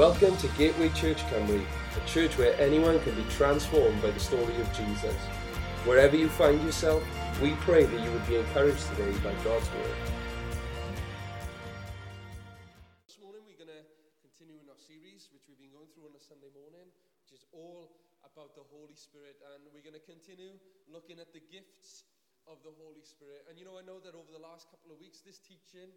Welcome to Gateway Church Cymru, a church where anyone can be transformed by the story of Jesus. Wherever you find yourself, we pray that you would be encouraged today by God's word. This morning we're going to continue in our series, which we've been going through on a Sunday morning, which is all about the Holy Spirit. And we're going to continue looking at the gifts of the Holy Spirit. And you know, I know that over the last couple of weeks, this teaching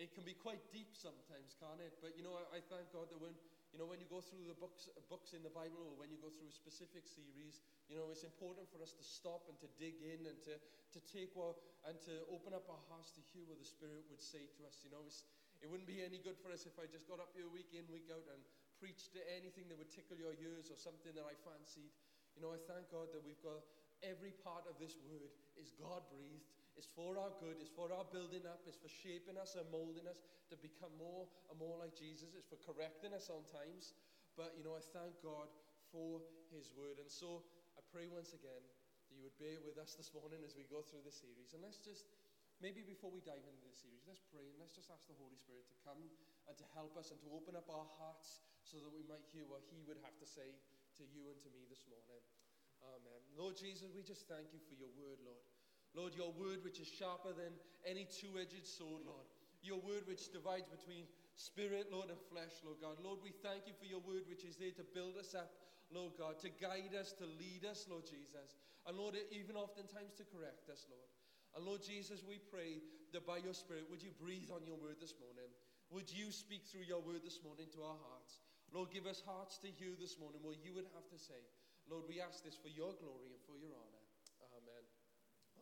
it can be quite deep sometimes, can't it? But you know, I, I thank God that when you know when you go through the books books in the Bible or when you go through a specific series, you know, it's important for us to stop and to dig in and to to take what and to open up our hearts to hear what the Spirit would say to us. You know, it wouldn't be any good for us if I just got up here week in, week out and preached anything that would tickle your ears or something that I fancied. You know, I thank God that we've got every part of this word is God breathed it's for our good, it's for our building up, it's for shaping us and molding us to become more and more like Jesus, it's for correcting us on times. But, you know, I thank God for His word. And so I pray once again that you would bear with us this morning as we go through the series. And let's just, maybe before we dive into the series, let's pray and let's just ask the Holy Spirit to come and to help us and to open up our hearts so that we might hear what He would have to say to you and to me this morning. Amen. Lord Jesus, we just thank you for your word, Lord. Lord, your word which is sharper than any two edged sword, Lord. Your word which divides between spirit, Lord, and flesh, Lord God. Lord, we thank you for your word which is there to build us up, Lord God, to guide us, to lead us, Lord Jesus. And Lord, even oftentimes to correct us, Lord. And Lord Jesus, we pray that by your Spirit, would you breathe on your word this morning? Would you speak through your word this morning to our hearts? Lord, give us hearts to hear this morning what you would have to say. Lord, we ask this for your glory and for your honor.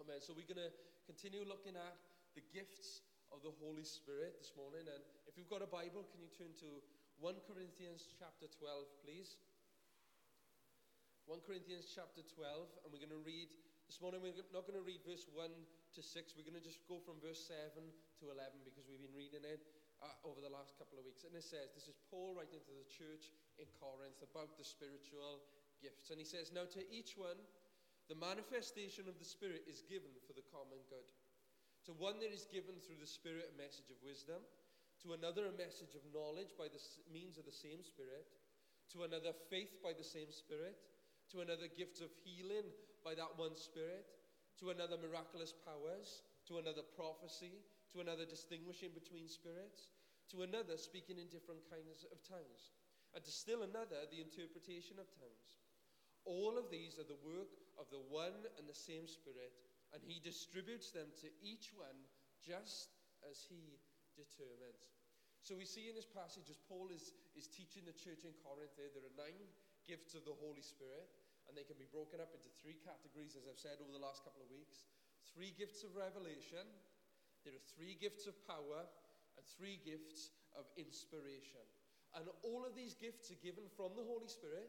Amen. So we're going to continue looking at the gifts of the Holy Spirit this morning. And if you've got a Bible, can you turn to 1 Corinthians chapter 12, please? 1 Corinthians chapter 12, and we're going to read, this morning we're not going to read verse 1 to 6, we're going to just go from verse 7 to 11 because we've been reading it uh, over the last couple of weeks. And it says, this is Paul writing to the church in Corinth about the spiritual gifts. And he says, Now to each one, the manifestation of the Spirit is given for the common good. To one, there is given through the Spirit a message of wisdom. To another, a message of knowledge by the means of the same Spirit. To another, faith by the same Spirit. To another, gifts of healing by that one Spirit. To another, miraculous powers. To another, prophecy. To another, distinguishing between spirits. To another, speaking in different kinds of tongues. And to still another, the interpretation of tongues. All of these are the work of the one and the same Spirit, and He distributes them to each one just as He determines. So we see in this passage, as Paul is, is teaching the church in Corinth, there, there are nine gifts of the Holy Spirit, and they can be broken up into three categories, as I've said over the last couple of weeks three gifts of revelation, there are three gifts of power, and three gifts of inspiration. And all of these gifts are given from the Holy Spirit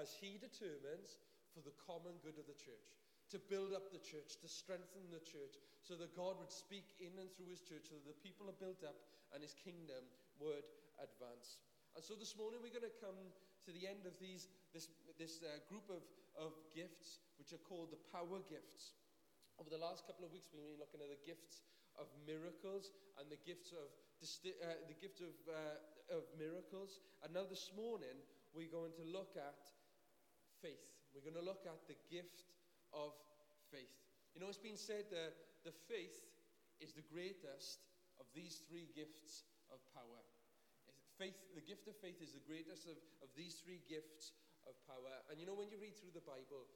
as He determines for the common good of the church, to build up the church, to strengthen the church, so that God would speak in and through His church, so that the people are built up and His kingdom would advance. And so this morning we're going to come to the end of these, this, this uh, group of, of gifts, which are called the power gifts. Over the last couple of weeks, we've been looking at the gifts of miracles and the gifts of uh, the gift of, uh, of miracles. And now this morning, we're going to look at faith. We're going to look at the gift of faith. You know, it's been said that the faith is the greatest of these three gifts of power. Faith, the gift of faith is the greatest of, of these three gifts of power. And you know, when you read through the Bible,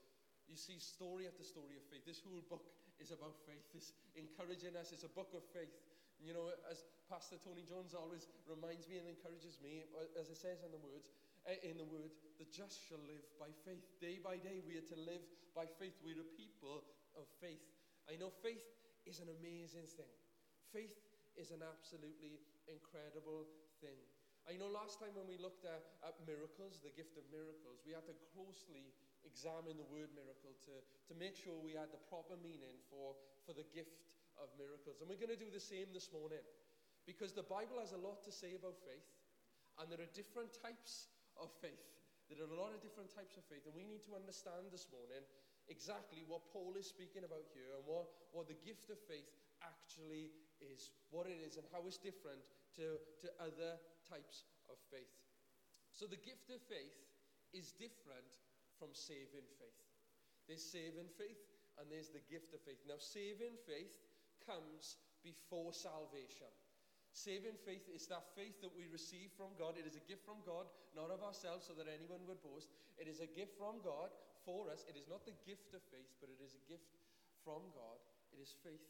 you see story after story of faith. This whole book is about faith. It's encouraging us. It's a book of faith. You know, as Pastor Tony Jones always reminds me and encourages me, uh, as it says in the words, in the word, the just shall live by faith. Day by day, we are to live by faith. We're a people of faith. I know faith is an amazing thing. Faith is an absolutely incredible thing. I know last time when we looked at, at miracles, the gift of miracles, we had to closely examine the word miracle to, to make sure we had the proper meaning for, for the gift of miracles. And we're going to do the same this morning because the Bible has a lot to say about faith, and there are different types of faith. There are a lot of different types of faith, and we need to understand this morning exactly what Paul is speaking about here and what, what the gift of faith actually is, what it is, and how it's different to, to other types of faith. So the gift of faith is different from saving faith. There's saving faith and there's the gift of faith. Now, saving faith comes before salvation. Saving faith is that faith that we receive from God. It is a gift from God, not of ourselves, so that anyone would boast. It is a gift from God for us. It is not the gift of faith, but it is a gift from God. It is faith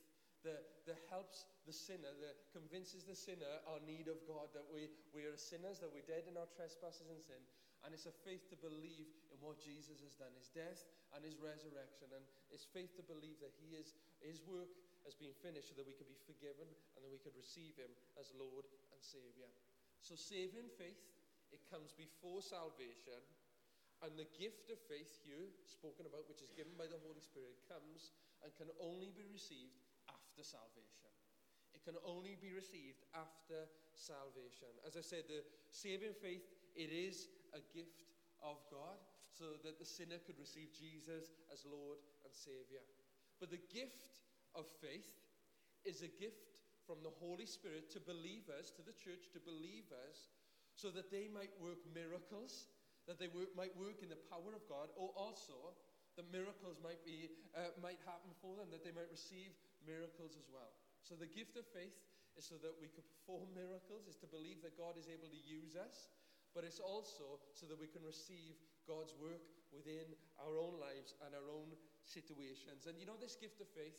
that, that helps the sinner, that convinces the sinner our need of God, that we, we are sinners, that we're dead in our trespasses and sin. And it's a faith to believe in what Jesus has done, his death and his resurrection. And it's faith to believe that he is, his work has been finished so that we could be forgiven and that we could receive him as Lord and Saviour. So, saving faith, it comes before salvation. And the gift of faith here, spoken about, which is given by the Holy Spirit, comes and can only be received after salvation. It can only be received after salvation. As I said, the saving faith, it is a gift of God so that the sinner could receive Jesus as Lord and Saviour. But the gift of faith is a gift from the Holy Spirit to believers, to the church, to believers, so that they might work miracles, that they work, might work in the power of God, or also that miracles might, be, uh, might happen for them, that they might receive miracles as well. So the gift of faith is so that we could perform miracles, is to believe that God is able to use us, but it's also so that we can receive God's work within our own lives and our own situations. And you know, this gift of faith,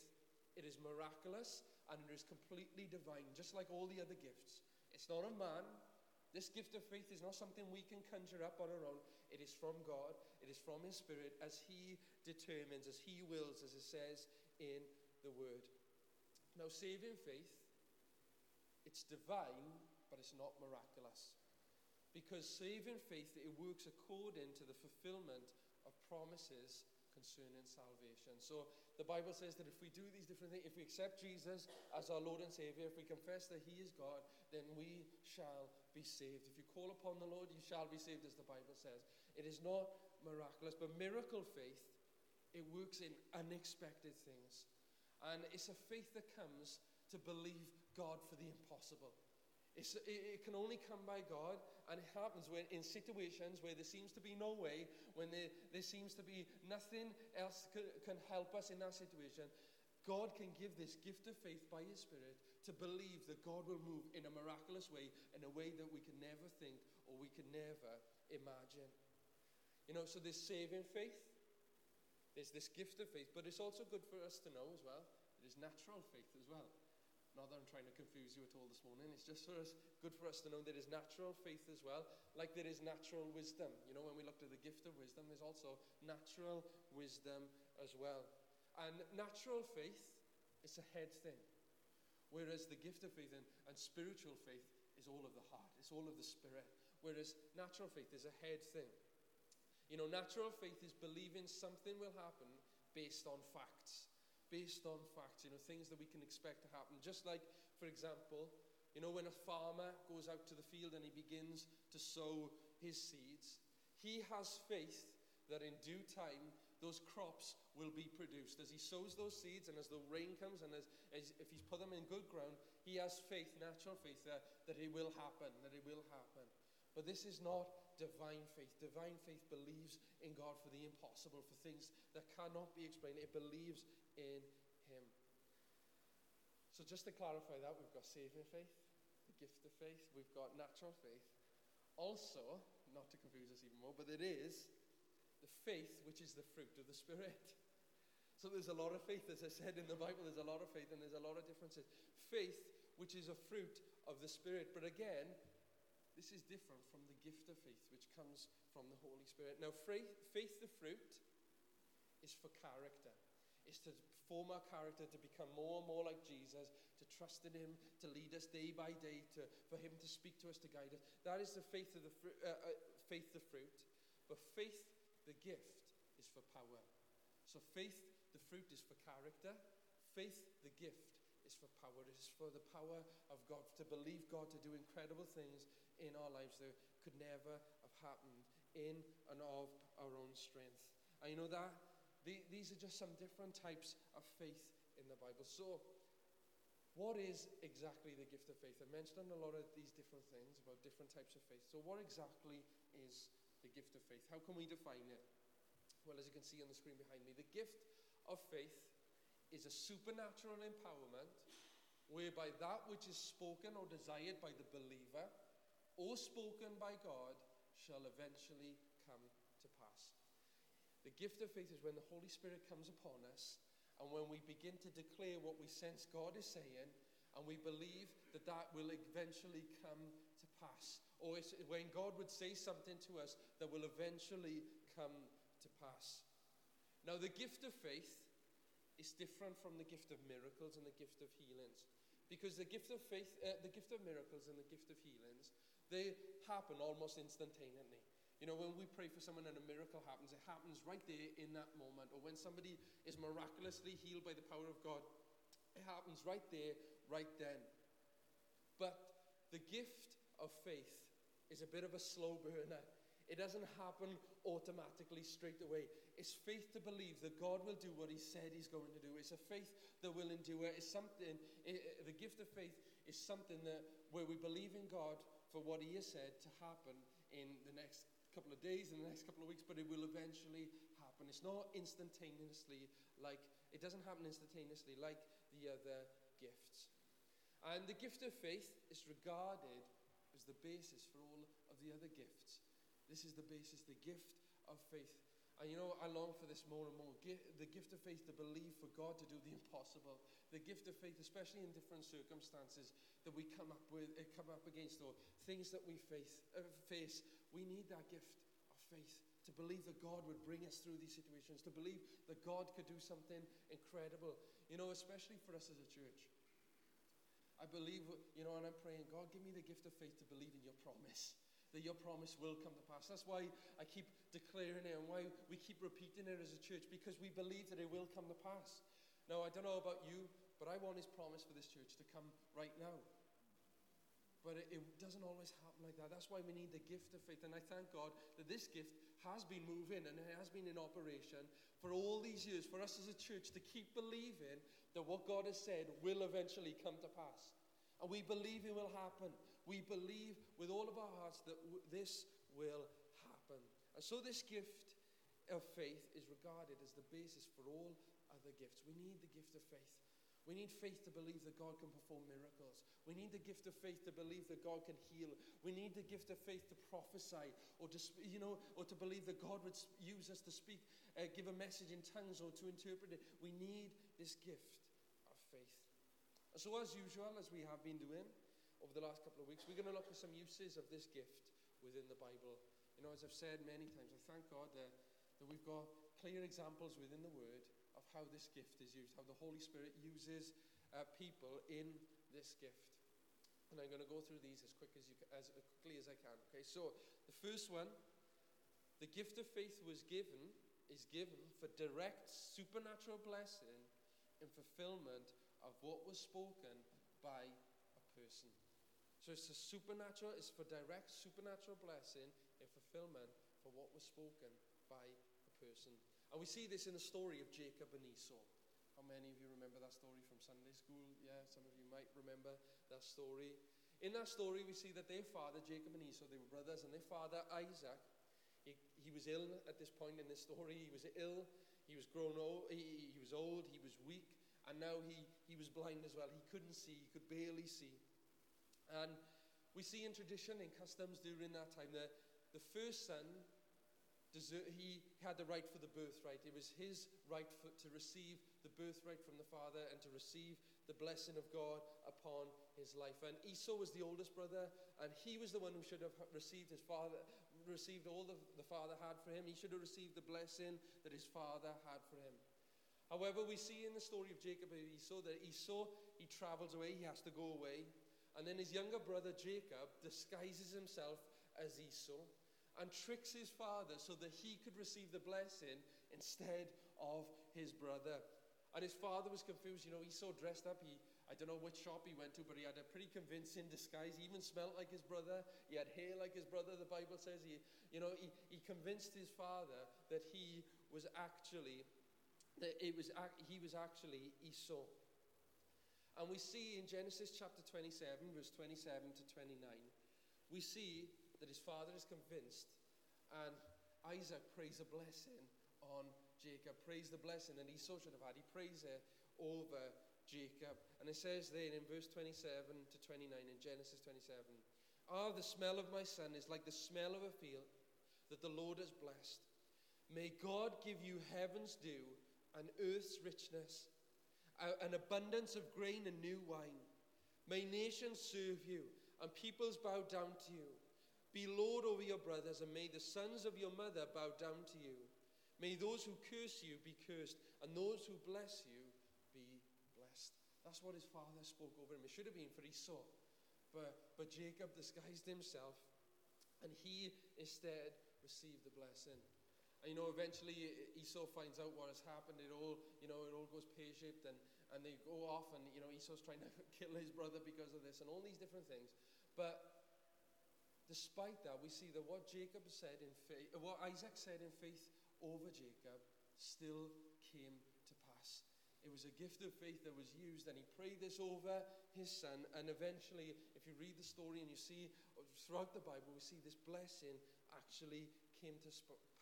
it is miraculous and it is completely divine, just like all the other gifts. It's not a man. This gift of faith is not something we can conjure up on our own. It is from God, it is from His Spirit as He determines, as He wills, as it says in the Word. Now, saving faith, it's divine, but it's not miraculous. Because saving faith, it works according to the fulfillment of promises concerning salvation. So the Bible says that if we do these different things, if we accept Jesus as our Lord and Savior, if we confess that He is God, then we shall be saved. If you call upon the Lord, you shall be saved, as the Bible says. It is not miraculous, but miracle faith, it works in unexpected things. And it's a faith that comes to believe God for the impossible. It's, it, can only come by God, and it happens when in situations where there seems to be no way, when there, there seems to be nothing else can, can help us in that situation. God can give this gift of faith by His Spirit to believe that God will move in a miraculous way, in a way that we can never think or we can never imagine. You know, so this saving faith, there's this gift of faith, but it's also good for us to know as well. It is natural faith as well. Not that I'm trying to confuse you at all this morning. It's just for us, good for us to know there is natural faith as well, like there is natural wisdom. You know, when we looked at the gift of wisdom, there's also natural wisdom as well. And natural faith is a head thing, whereas the gift of faith and, and spiritual faith is all of the heart, it's all of the spirit. Whereas natural faith is a head thing. You know, natural faith is believing something will happen based on facts based on facts, you know, things that we can expect to happen. Just like, for example, you know, when a farmer goes out to the field and he begins to sow his seeds, he has faith that in due time those crops will be produced. As he sows those seeds and as the rain comes and as, as if he's put them in good ground, he has faith, natural faith, that, that it will happen, that it will happen. But this is not divine faith. Divine faith believes in God for the impossible, for things that cannot be explained. It believes in Him. So, just to clarify that, we've got saving faith, the gift of faith, we've got natural faith. Also, not to confuse us even more, but it is the faith which is the fruit of the Spirit. So, there's a lot of faith, as I said in the Bible, there's a lot of faith and there's a lot of differences. Faith, which is a fruit of the Spirit, but again, this is different from the gift of faith, which comes from the Holy Spirit. Now, faith, faith the fruit, is for character is to form our character to become more and more like Jesus, to trust in Him, to lead us day by day, to, for Him to speak to us, to guide us. That is the faith of the uh, uh, faith, the fruit. But faith, the gift, is for power. So faith, the fruit, is for character. Faith, the gift, is for power. It is for the power of God, to believe God to do incredible things in our lives that could never have happened in and of our own strength. And you know that the, these are just some different types of faith in the Bible. So, what is exactly the gift of faith? I mentioned a lot of these different things about different types of faith. So, what exactly is the gift of faith? How can we define it? Well, as you can see on the screen behind me, the gift of faith is a supernatural empowerment whereby that which is spoken or desired by the believer or spoken by God shall eventually come. The gift of faith is when the Holy Spirit comes upon us and when we begin to declare what we sense God is saying and we believe that that will eventually come to pass. Or when God would say something to us that will eventually come to pass. Now, the gift of faith is different from the gift of miracles and the gift of healings. Because the gift of faith, uh, the gift of miracles and the gift of healings, they happen almost instantaneously. You know, when we pray for someone and a miracle happens, it happens right there in that moment. Or when somebody is miraculously healed by the power of God, it happens right there, right then. But the gift of faith is a bit of a slow burner. It doesn't happen automatically straight away. It's faith to believe that God will do what He said He's going to do. It's a faith that will endure. It's something. It, the gift of faith is something that where we believe in God for what He has said to happen in the next couple of days, in the next couple of weeks, but it will eventually happen. It's not instantaneously like it doesn't happen instantaneously like the other gifts. And the gift of faith is regarded as the basis for all of the other gifts. This is the basis, the gift of faith. And you know, I long for this more and more. The gift of faith to believe for God to do the impossible. The gift of faith, especially in different circumstances that we come up with, uh, come up against, or things that we face, uh, face. We need that gift of faith to believe that God would bring us through these situations, to believe that God could do something incredible. You know, especially for us as a church. I believe, you know, and I'm praying, God, give me the gift of faith to believe in your promise that your promise will come to pass. That's why I keep declaring it and why we keep repeating it as a church because we believe that it will come to pass. Now, I don't know about you, but I want His promise for this church to come right now. But it, it, doesn't always happen like that. That's why we need the gift of faith. And I thank God that this gift has been moving and it has been in operation for all these years, for us as a church to keep believing that what God has said will eventually come to pass. And we believe it will happen. We believe with all of our hearts that w- this will happen. And so, this gift of faith is regarded as the basis for all other gifts. We need the gift of faith. We need faith to believe that God can perform miracles. We need the gift of faith to believe that God can heal. We need the gift of faith to prophesy or to, you know, or to believe that God would use us to speak, uh, give a message in tongues or to interpret it. We need this gift of faith. So, as usual, as we have been doing, over the last couple of weeks, we're going to look at some uses of this gift within the Bible. You know, as I've said many times, I thank God that, that we've got clear examples within the Word of how this gift is used, how the Holy Spirit uses uh, people in this gift. And I'm going to go through these as quick as you as quickly as I can. Okay, so the first one, the gift of faith was given is given for direct supernatural blessing in fulfillment of what was spoken by a person. So it's a supernatural, it's for direct supernatural blessing and fulfillment for what was spoken by a person. And we see this in the story of Jacob and Esau. How many of you remember that story from Sunday school? Yeah, some of you might remember that story. In that story, we see that their father, Jacob and Esau, they were brothers, and their father, Isaac, he, he was ill at this point in this story. He was ill, he was grown old, he, he was old, he was weak, and now he, he was blind as well. He couldn't see, he could barely see. And we see in tradition, in customs during that time, that the first son, he had the right for the birthright. It was his right for, to receive the birthright from the father and to receive the blessing of God upon his life. And Esau was the oldest brother, and he was the one who should have received his father, received all the, the father had for him. He should have received the blessing that his father had for him. However, we see in the story of Jacob and Esau that Esau, he travels away, he has to go away. And then his younger brother Jacob disguises himself as Esau and tricks his father so that he could receive the blessing instead of his brother. And his father was confused. You know, Esau dressed up. He, I don't know which shop he went to, but he had a pretty convincing disguise. He even smelled like his brother. He had hair like his brother, the Bible says. He, you know, he, he convinced his father that he was actually, that it was, he was actually Esau. And we see in Genesis chapter 27, verse 27 to 29, we see that his father is convinced And Isaac prays a blessing on Jacob, prays the blessing that Esau should have had. He prays it over Jacob. And it says there in verse 27 to 29 in Genesis 27 Ah, the smell of my son is like the smell of a field that the Lord has blessed. May God give you heaven's dew and earth's richness, an abundance of grain and new wine. May nations serve you and peoples bow down to you. Be Lord over your brothers, and may the sons of your mother bow down to you. May those who curse you be cursed, and those who bless you be blessed. That's what his father spoke over him. It should have been for Esau. But, but Jacob disguised himself, and he instead received the blessing. And you know, eventually Esau finds out what has happened. It all, you know, it all goes pear-shaped, and, and they go off, and you know, Esau's trying to kill his brother because of this, and all these different things. But despite that, we see that what Jacob said in faith, uh, what Isaac said in faith over Jacob, still came to pass. it was a gift of faith that was used, and he prayed this over his son. And eventually, if you read the story and you see uh, throughout the Bible, we see this blessing actually came to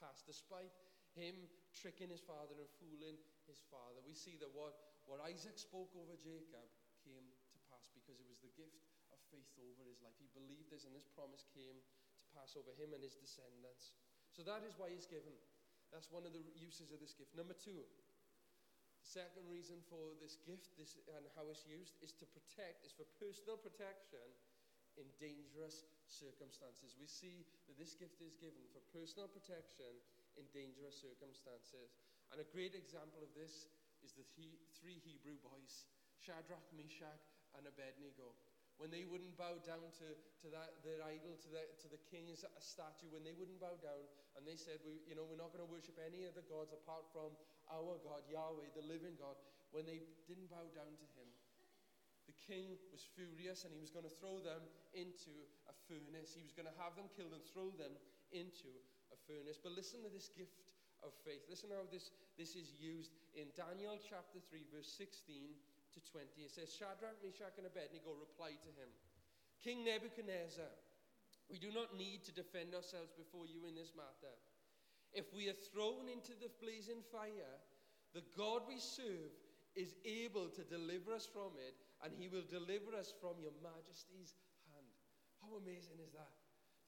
pass, despite him tricking his father and fooling his father. We see that what, what Isaac spoke over Jacob came to pass because it was the gift faith over his life. He believed this, and this promise came to pass over him and his descendants. So that is why he's given. That's one of the uses of this gift. Number two, the second reason for this gift this, and how it's used is to protect, is for personal protection in dangerous circumstances. We see that this gift is given for personal protection in dangerous circumstances. And a great example of this is the three Hebrew boys Shadrach, Meshach, and Abednego when they wouldn't bow down to, to that, their idol, to the, to the king's statue, when they wouldn't bow down, and they said, we, you know, we're not going to worship any of the gods apart from our God, Yahweh, the living God, when they didn't bow down to him, the king was furious and he was going to throw them into a furnace. He was going to have them killed and throw them into a furnace. But listen to this gift of faith. Listen how this, this is used in Daniel chapter 3, verse 16 to 20. It says, Shadrach, Meshach, and Abednego replied to him, King Nebuchadnezzar, we do not need to defend ourselves before you in this matter. If we are thrown into the blazing fire, the God we serve is able to deliver us from it, and he will deliver us from your majesty's hand. How amazing is that?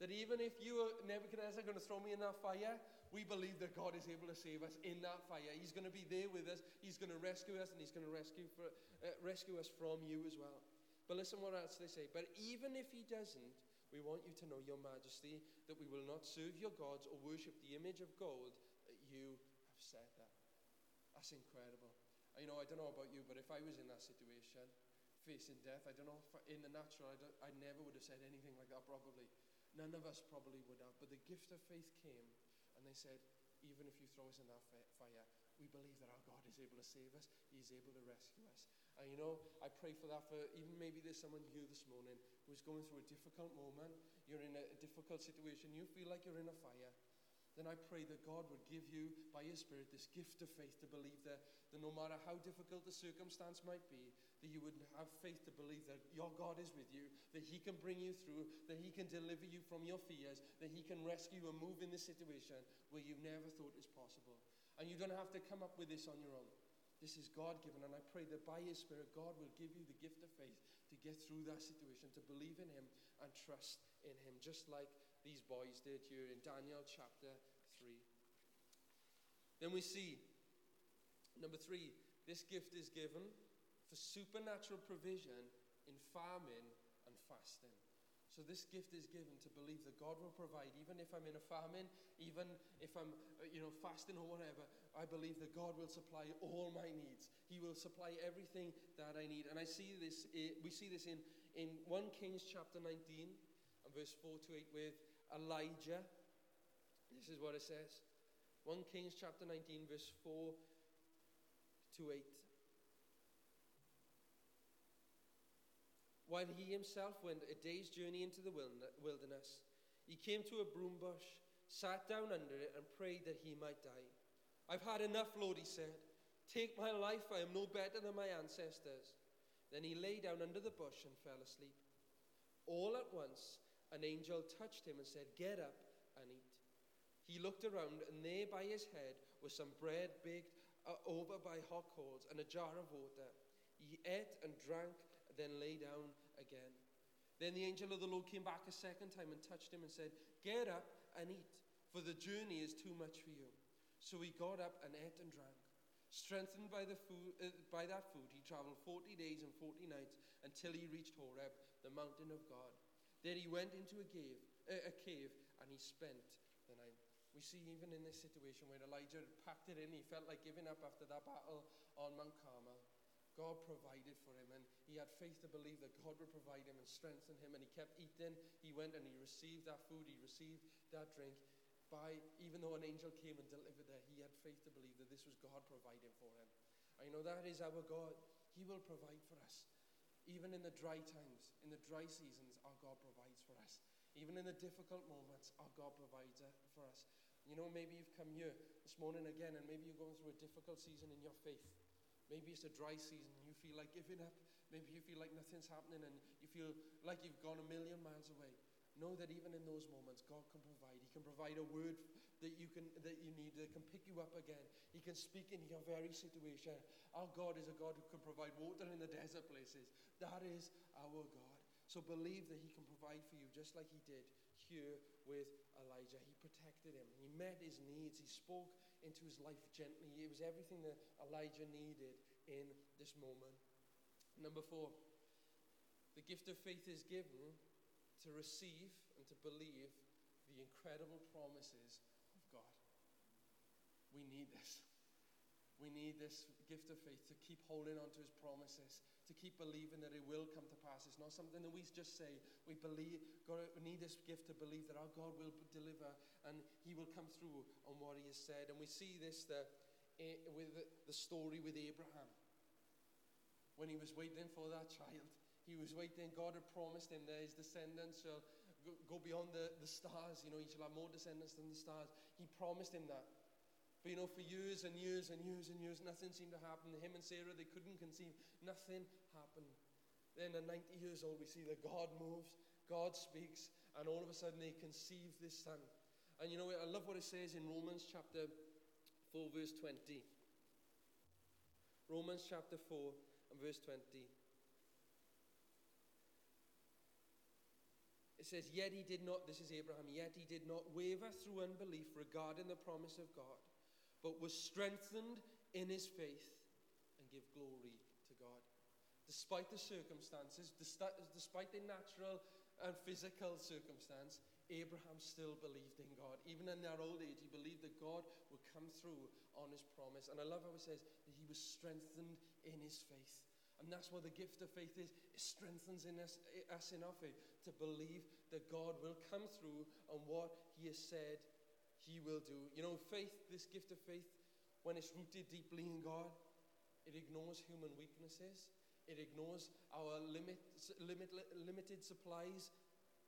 That even if you, Nebuchadnezzar, are going to throw me in that fire, we believe that God is able to save us in that fire. He's going to be there with us. He's going to rescue us, and He's going to rescue, for, uh, rescue us from you as well. But listen what else they say. But even if He doesn't, we want you to know, Your Majesty, that we will not serve your gods or worship the image of gold that you have set up. That's incredible. You know, I don't know about you, but if I was in that situation, facing death, I don't know, if in the natural, I, I never would have said anything like that, probably. None of us probably would have. But the gift of faith came and they said, even if you throw us in that fire, we believe that our God is able to save us. He's able to rescue us. And you know, I pray for that for even maybe there's someone here this morning who's going through a difficult moment. You're in a, a difficult situation. You feel like you're in a fire then I pray that God would give you, by His Spirit, this gift of faith to believe that, that no matter how difficult the circumstance might be, that you would have faith to believe that your God is with you, that He can bring you through, that He can deliver you from your fears, that He can rescue and move in this situation where you've never thought is possible. And you don't have to come up with this on your own. This is God given, and I pray that by His Spirit, God will give you the gift of faith to get through that situation, to believe in Him and trust in Him, just like these boys did here in Daniel chapter 3. Then we see, number three, this gift is given for supernatural provision in famine and fasting. So this gift is given to believe that God will provide, even if I'm in a famine, even if I'm, uh, you know, fasting or whatever. I believe that God will supply all my needs. He will supply everything that I need. And I see this. We see this in in 1 Kings chapter 19 and verse 4 to 8 with Elijah. This is what it says 1 Kings chapter 19, verse 4 to 8. While he himself went a day's journey into the wilderness, he came to a broom bush, sat down under it, and prayed that he might die. I've had enough, Lord, he said. Take my life, I am no better than my ancestors. Then he lay down under the bush and fell asleep. All at once, an angel touched him and said, Get up and eat. He looked around, and there by his head was some bread baked uh, over by hot coals and a jar of water. He ate and drank, then lay down again. Then the angel of the Lord came back a second time and touched him and said, Get up and eat, for the journey is too much for you. So he got up and ate and drank. Strengthened by, the food, uh, by that food, he traveled 40 days and 40 nights until he reached Horeb, the mountain of God. There he went into a cave, uh, a cave and he spent the night. We see even in this situation where Elijah packed it in, he felt like giving up after that battle on Mount Carmel. God provided for him, and he had faith to believe that God would provide him and strengthen him. And he kept eating. He went and he received that food, he received that drink. By even though an angel came and delivered that, he had faith to believe that this was God providing for him. I know that is our God. He will provide for us. Even in the dry times, in the dry seasons, our God provides for us. Even in the difficult moments, our God provides uh, for us. You know, maybe you've come here this morning again, and maybe you're going through a difficult season in your faith. Maybe it's a dry season, you feel like giving up. Maybe you feel like nothing's happening and you feel like you've gone a million miles away. Know that even in those moments, God can provide. He can provide a word that you, can, that you need that can pick you up again. He can speak into your very situation. Our God is a God who can provide water in the desert places. That is our God. So believe that He can provide for you just like He did here with Elijah. He protected him. He met his needs. He spoke into his life gently. It was everything that Elijah needed in this moment. Number four, the gift of faith is given to receive and to believe the incredible promises of God. We need this. We need this gift of faith to keep holding on to his promises, to keep believing that it will come to pass. It's not something that we just say. We believe, God, we need this gift to believe that our God will deliver and He will come through on what He has said. And we see this the, eh, with the story with Abraham. When he was waiting for that child, he was waiting. God had promised him that his descendants shall go beyond the, the stars. You know, he shall have more descendants than the stars. He promised him that. But you know, for years and years and years and years, nothing seemed to happen. Him and Sarah, they couldn't conceive. Nothing happened. Then at 90 years old, we see that God moves, God speaks, and all of a sudden they conceive this son. And you know, I love what it says in Romans chapter 4, verse 20. Romans chapter 4 and verse 20. It says, Yet he did not, this is Abraham, yet he did not waver through unbelief regarding the promise of God but was strengthened in his faith and give glory to God. Despite the circumstances, despite the natural and physical circumstance, Abraham still believed in God. Even in that old age, he believed that God would come through on his promise. And I love how it says that he was strengthened in his faith. And that's what the gift of faith is. It strengthens in us, us in our faith to believe that God will come through on what he has said he will do. You know, faith, this gift of faith, when it's rooted deeply in God, it ignores human weaknesses. It ignores our limit, limit, limited supplies,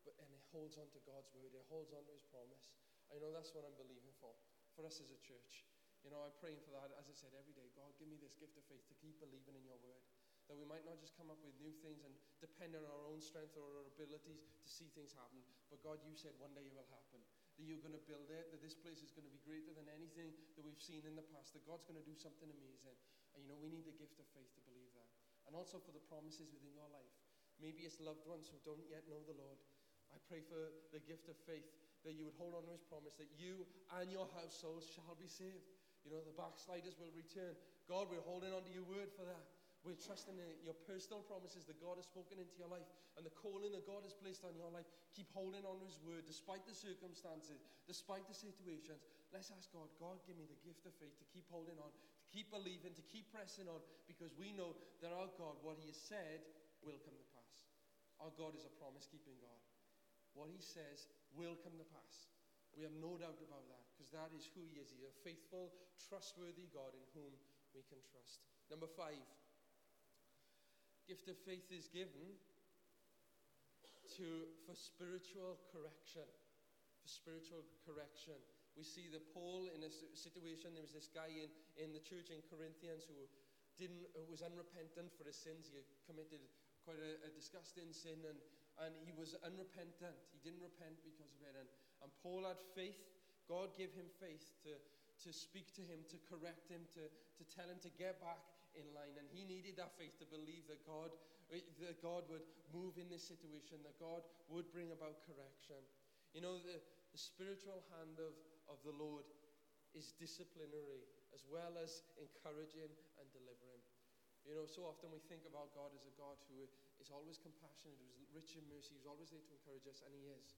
but, and it holds on to God's word. It holds on to His promise. I know that's what I'm believing for, for us as a church. You know, I'm praying for that, as I said, every day. God, give me this gift of faith to keep believing in your word. That we might not just come up with new things and depend on our own strength or our abilities to see things happen, but God, you said one day it will happen that you're going to build it, that this place is going to be greater than anything that we've seen in the past, that God's going to do something amazing. And you know, we need the gift of faith to believe that. And also for the promises within your life. Maybe it's loved ones who don't yet know the Lord. I pray for the gift of faith that you would hold on to his promise that you and your household shall be saved. You know, the backsliders will return. God, we're holding on to your word for that. We're trusting in your personal promises that God has spoken into your life and the calling that God has placed on your life. Keep holding on to His word despite the circumstances, despite the situations. Let's ask God, God, give me the gift of faith to keep holding on, to keep believing, to keep pressing on, because we know that our God, what He has said, will come to pass. Our God is a promise keeping God. What He says will come to pass. We have no doubt about that because that is who He is. He's a faithful, trustworthy God in whom we can trust. Number five gift of faith is given to for spiritual correction. For spiritual correction. We see that Paul in a situation, there was this guy in, in the church in Corinthians who didn't who was unrepentant for his sins. He committed quite a, a disgusting sin and, and he was unrepentant. He didn't repent because of it. And, and Paul had faith God gave him faith to, to speak to him, to correct him, to, to tell him to get back in line. And he needed that faith to believe that God, eh, that God would move in this situation, that God would bring about correction. You know, the, the spiritual hand of, of the Lord is disciplinary as well as encouraging and delivering. You know, so often we think about God as a God who is always compassionate, who's rich in mercy, who's always there to encourage us, and He is.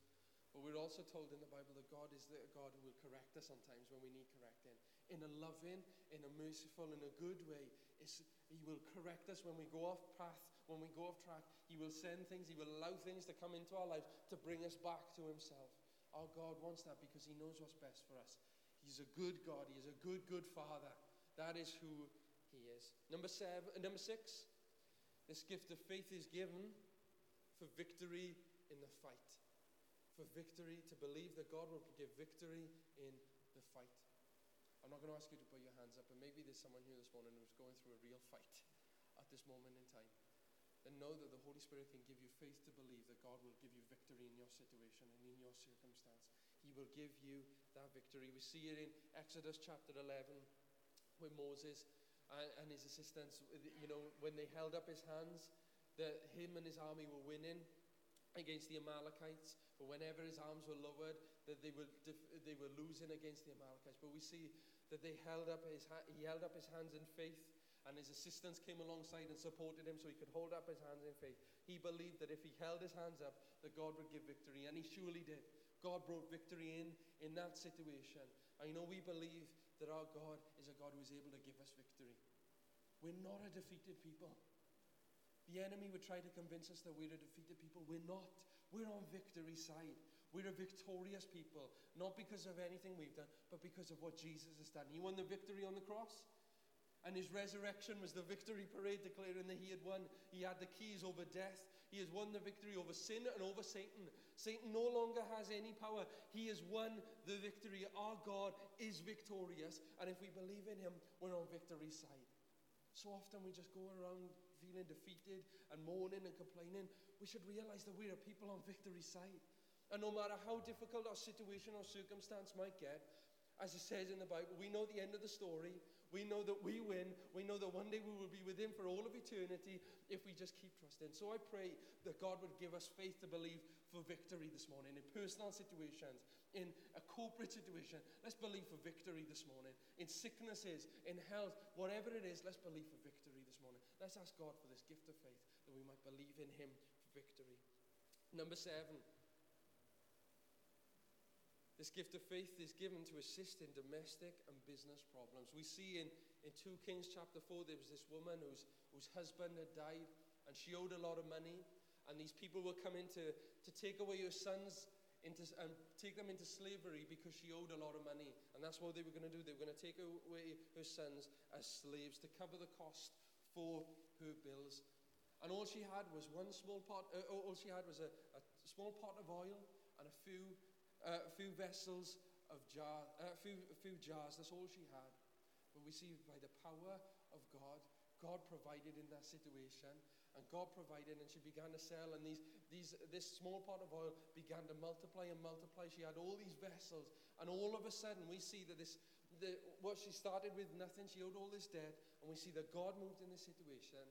But we're also told in the Bible that God is the God who will correct us sometimes when we need correcting. In a loving, in a merciful, in a good way. It's, he will correct us when we go off path, when we go off track. He will send things, He will allow things to come into our lives to bring us back to Himself. Our God wants that because He knows what's best for us. He's a good God. He is a good, good Father. That is who he is. Number seven, uh, number six, this gift of faith is given for victory in the fight. For victory, to believe that God will give victory in the fight. I'm not going to ask you to put your hands up, but maybe there's someone here this morning who's going through a real fight at this moment in time. Then know that the Holy Spirit can give you faith to believe that God will give you victory in your situation and in your circumstance. He will give you that victory. We see it in Exodus chapter 11 with Moses and, and his assistants, you know, when they held up his hands, that him and his army were winning against the Amalekites, but whenever his arms were lowered, that they were, they were losing against the Amalekites. But we see that they held up his ha- he held up his hands in faith, and his assistants came alongside and supported him so he could hold up his hands in faith. He believed that if he held his hands up, that God would give victory, and he surely did. God brought victory in in that situation. I know we believe that our God is a God who is able to give us victory. We're not a defeated people. The enemy would try to convince us that we're a defeated people. We're not. We're on victory side. We're a victorious people, not because of anything we've done, but because of what Jesus has done. He won the victory on the cross. And his resurrection was the victory parade declaring that he had won. He had the keys over death. He has won the victory over sin and over Satan. Satan no longer has any power. He has won the victory. Our God is victorious. And if we believe in him, we're on victory side. So often we just go around feeling defeated and moaning and complaining. We should realize that we are people on victory side. And no matter how difficult our situation or circumstance might get, as it says in the Bible, we know the end of the story. We know that we win. We know that one day we will be with Him for all of eternity if we just keep trusting. So I pray that God would give us faith to believe for victory this morning in personal situations, in a corporate situation. Let's believe for victory this morning. In sicknesses, in health, whatever it is, let's believe for victory this morning. Let's ask God for this gift of faith that we might believe in Him victory. Number seven. This gift of faith is given to assist in domestic and business problems. We see in, in 2 Kings chapter 4, there was this woman whose, whose husband had died and she owed a lot of money. And these people were coming to, to take away her sons into, and take them into slavery because she owed a lot of money. And that's what they were going to do. They were going to take away her sons as slaves to cover the cost for her bills. And all she had was one small pot, uh, all she had was a, a small pot of oil and a few uh, a few vessels of uh, a few, a few jars. That's all she had. But we see by the power of God, God provided in that situation, and God provided, and she began to sell, and these, these, this small pot of oil began to multiply and multiply. She had all these vessels, and all of a sudden we see that this, the, what she started with nothing, she owed all this debt, and we see that God moved in this situation,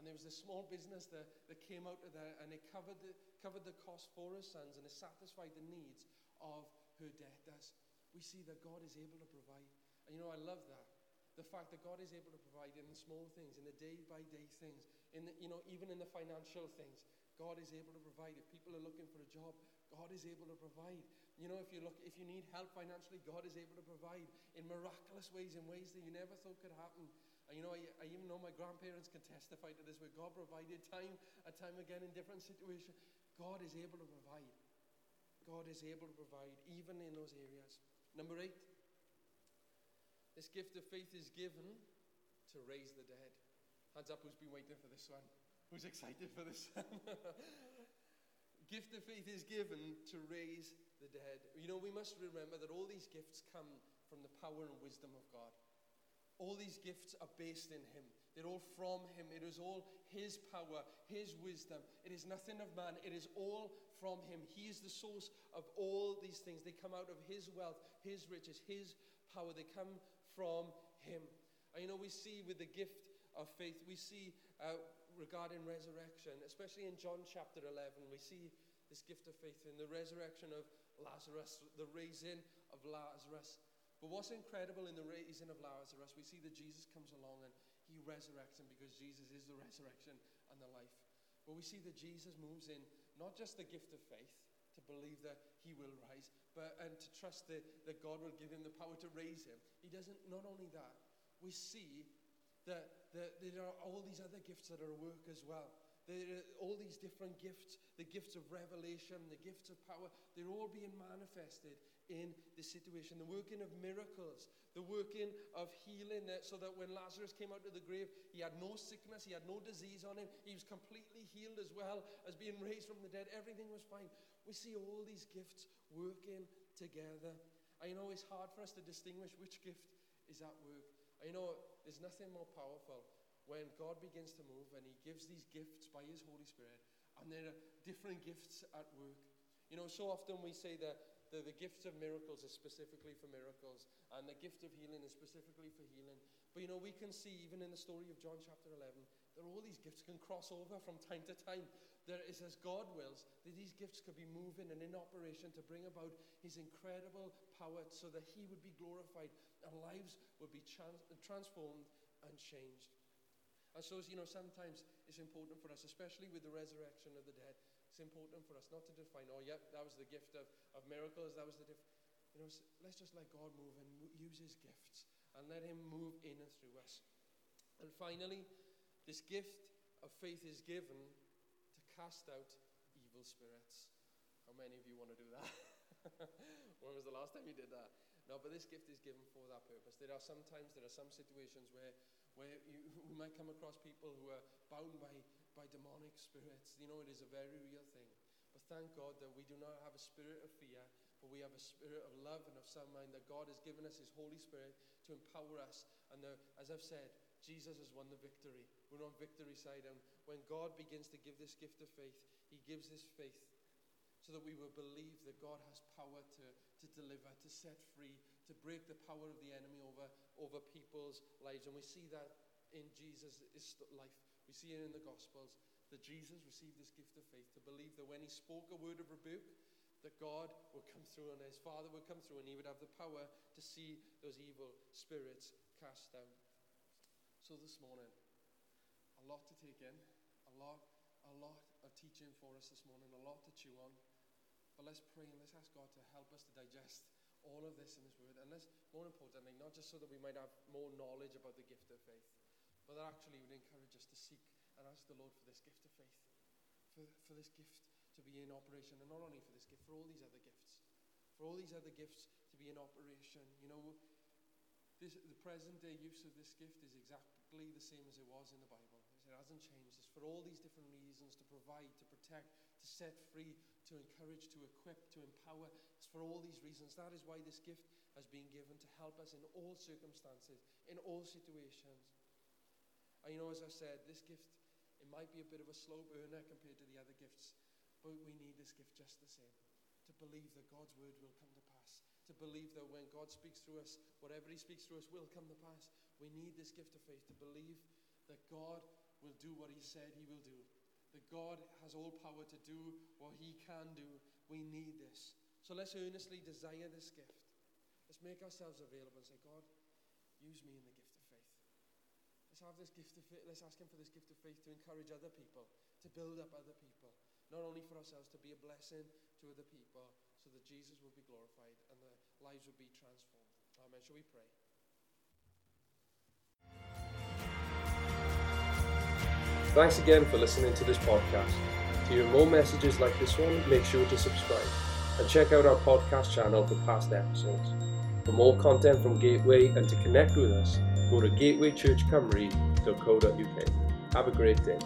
and there was this small business that, that came out of there, and it covered the, covered the cost for her sons, and it satisfied the needs of her debtors. We see that God is able to provide. And you know, I love that. The fact that God is able to provide in small things, in the day by day things, in the, you know, even in the financial things. God is able to provide. If people are looking for a job, God is able to provide. You know, if you look, if you need help financially, God is able to provide in miraculous ways, in ways that you never thought could happen. You know, I, I even know my grandparents can testify to this, where God provided time and time again in different situations. God is able to provide. God is able to provide even in those areas. Number eight, this gift of faith is given to raise the dead. Hands up who's been waiting for this one. Who's excited for this gift of faith is given to raise the dead. You know, we must remember that all these gifts come from the power and wisdom of God. All these gifts are based in Him. They're all from Him. It is all His power, His wisdom. It is nothing of man. It is all from Him. He is the source of all these things. They come out of His wealth, His riches, His power. They come from Him. And you know, we see with the gift of faith, we see uh, regarding resurrection, especially in John chapter 11, we see this gift of faith in the resurrection of Lazarus, the raising of Lazarus. But what's incredible in the raising of Lazarus, we see that Jesus comes along and he resurrects him because Jesus is the resurrection and the life. But we see that Jesus moves in not just the gift of faith to believe that he will rise, but and to trust that, that God will give him the power to raise him. He doesn't, not only that, we see that, that there are all these other gifts that are at work as well. There are all these different gifts, the gifts of revelation, the gifts of power, they're all being manifested in the situation. The working of miracles, the working of healing, that, so that when Lazarus came out of the grave, he had no sickness, he had no disease on him, he was completely healed as well as being raised from the dead. Everything was fine. We see all these gifts working together. I know it's hard for us to distinguish which gift is at work. I know there's nothing more powerful when God begins to move and He gives these gifts by His Holy Spirit, and there are different gifts at work. You know, so often we say that the, the gifts of miracles is specifically for miracles, and the gift of healing is specifically for healing. But you know, we can see even in the story of John chapter 11 that all these gifts can cross over from time to time. There is, as God wills, that these gifts could be moving and in operation to bring about His incredible power so that He would be glorified and lives would be trans- transformed and changed. And so, you know, sometimes it's important for us, especially with the resurrection of the dead, it's important for us not to define, oh, yeah, that was the gift of, of miracles, that was the gift. You know, let's just let God move and use his gifts and let him move in and through us. And finally, this gift of faith is given to cast out evil spirits. How many of you want to do that? when was the last time you did that? No, but this gift is given for that purpose. There are sometimes, there are some situations where where you, we might come across people who are bound by, by demonic spirits. You know, it is a very real thing. But thank God that we do not have a spirit of fear, but we have a spirit of love and of sound mind, that God has given us His Holy Spirit to empower us. And the, as I've said, Jesus has won the victory. We're on victory side. And when God begins to give this gift of faith, He gives this faith so that we will believe that God has power to, to deliver, to set free, to break the power of the enemy over, over people's lives. And we see that in Jesus' life. We see it in the Gospels that Jesus received this gift of faith to believe that when he spoke a word of rebuke, that God would come through and his Father would come through and he would have the power to see those evil spirits cast down. So this morning, a lot to take in, a lot, a lot of teaching for us this morning, a lot to chew on. But let's pray and let's ask God to help us to digest all of this in His Word. And let's, more importantly, not just so that we might have more knowledge about the gift of faith, but that actually would encourage us to seek and ask the Lord for this gift of faith, for, for this gift to be in operation, and not only for this gift, for all these other gifts, for all these other gifts to be in operation. You know, this, the present day use of this gift is exactly the same as it was in the Bible. It hasn't changed. It's for all these different reasons to provide, to protect, to set free, to encourage, to equip, to empower. It's for all these reasons. That is why this gift has been given to help us in all circumstances, in all situations. And you know, as I said, this gift, it might be a bit of a slow burner compared to the other gifts, but we need this gift just the same. To believe that God's word will come to pass. To believe that when God speaks through us, whatever He speaks through us will come to pass. We need this gift of faith to believe that God will do what He said He will do that God has all power to do what He can do. We need this. So let's earnestly desire this gift. Let's make ourselves available and say, God, use me in the gift. Let's have this gift of faith. Let's ask Him for this gift of faith to encourage other people, to build up other people, not only for ourselves, to be a blessing to other people, so that Jesus will be glorified and the lives will be transformed. Amen. Shall we pray? Thanks again for listening to this podcast. To hear more messages like this one, make sure to subscribe and check out our podcast channel for past episodes. For more content from Gateway and to connect with us, go to gatewaychurchcymru.co.uk. Have a great day.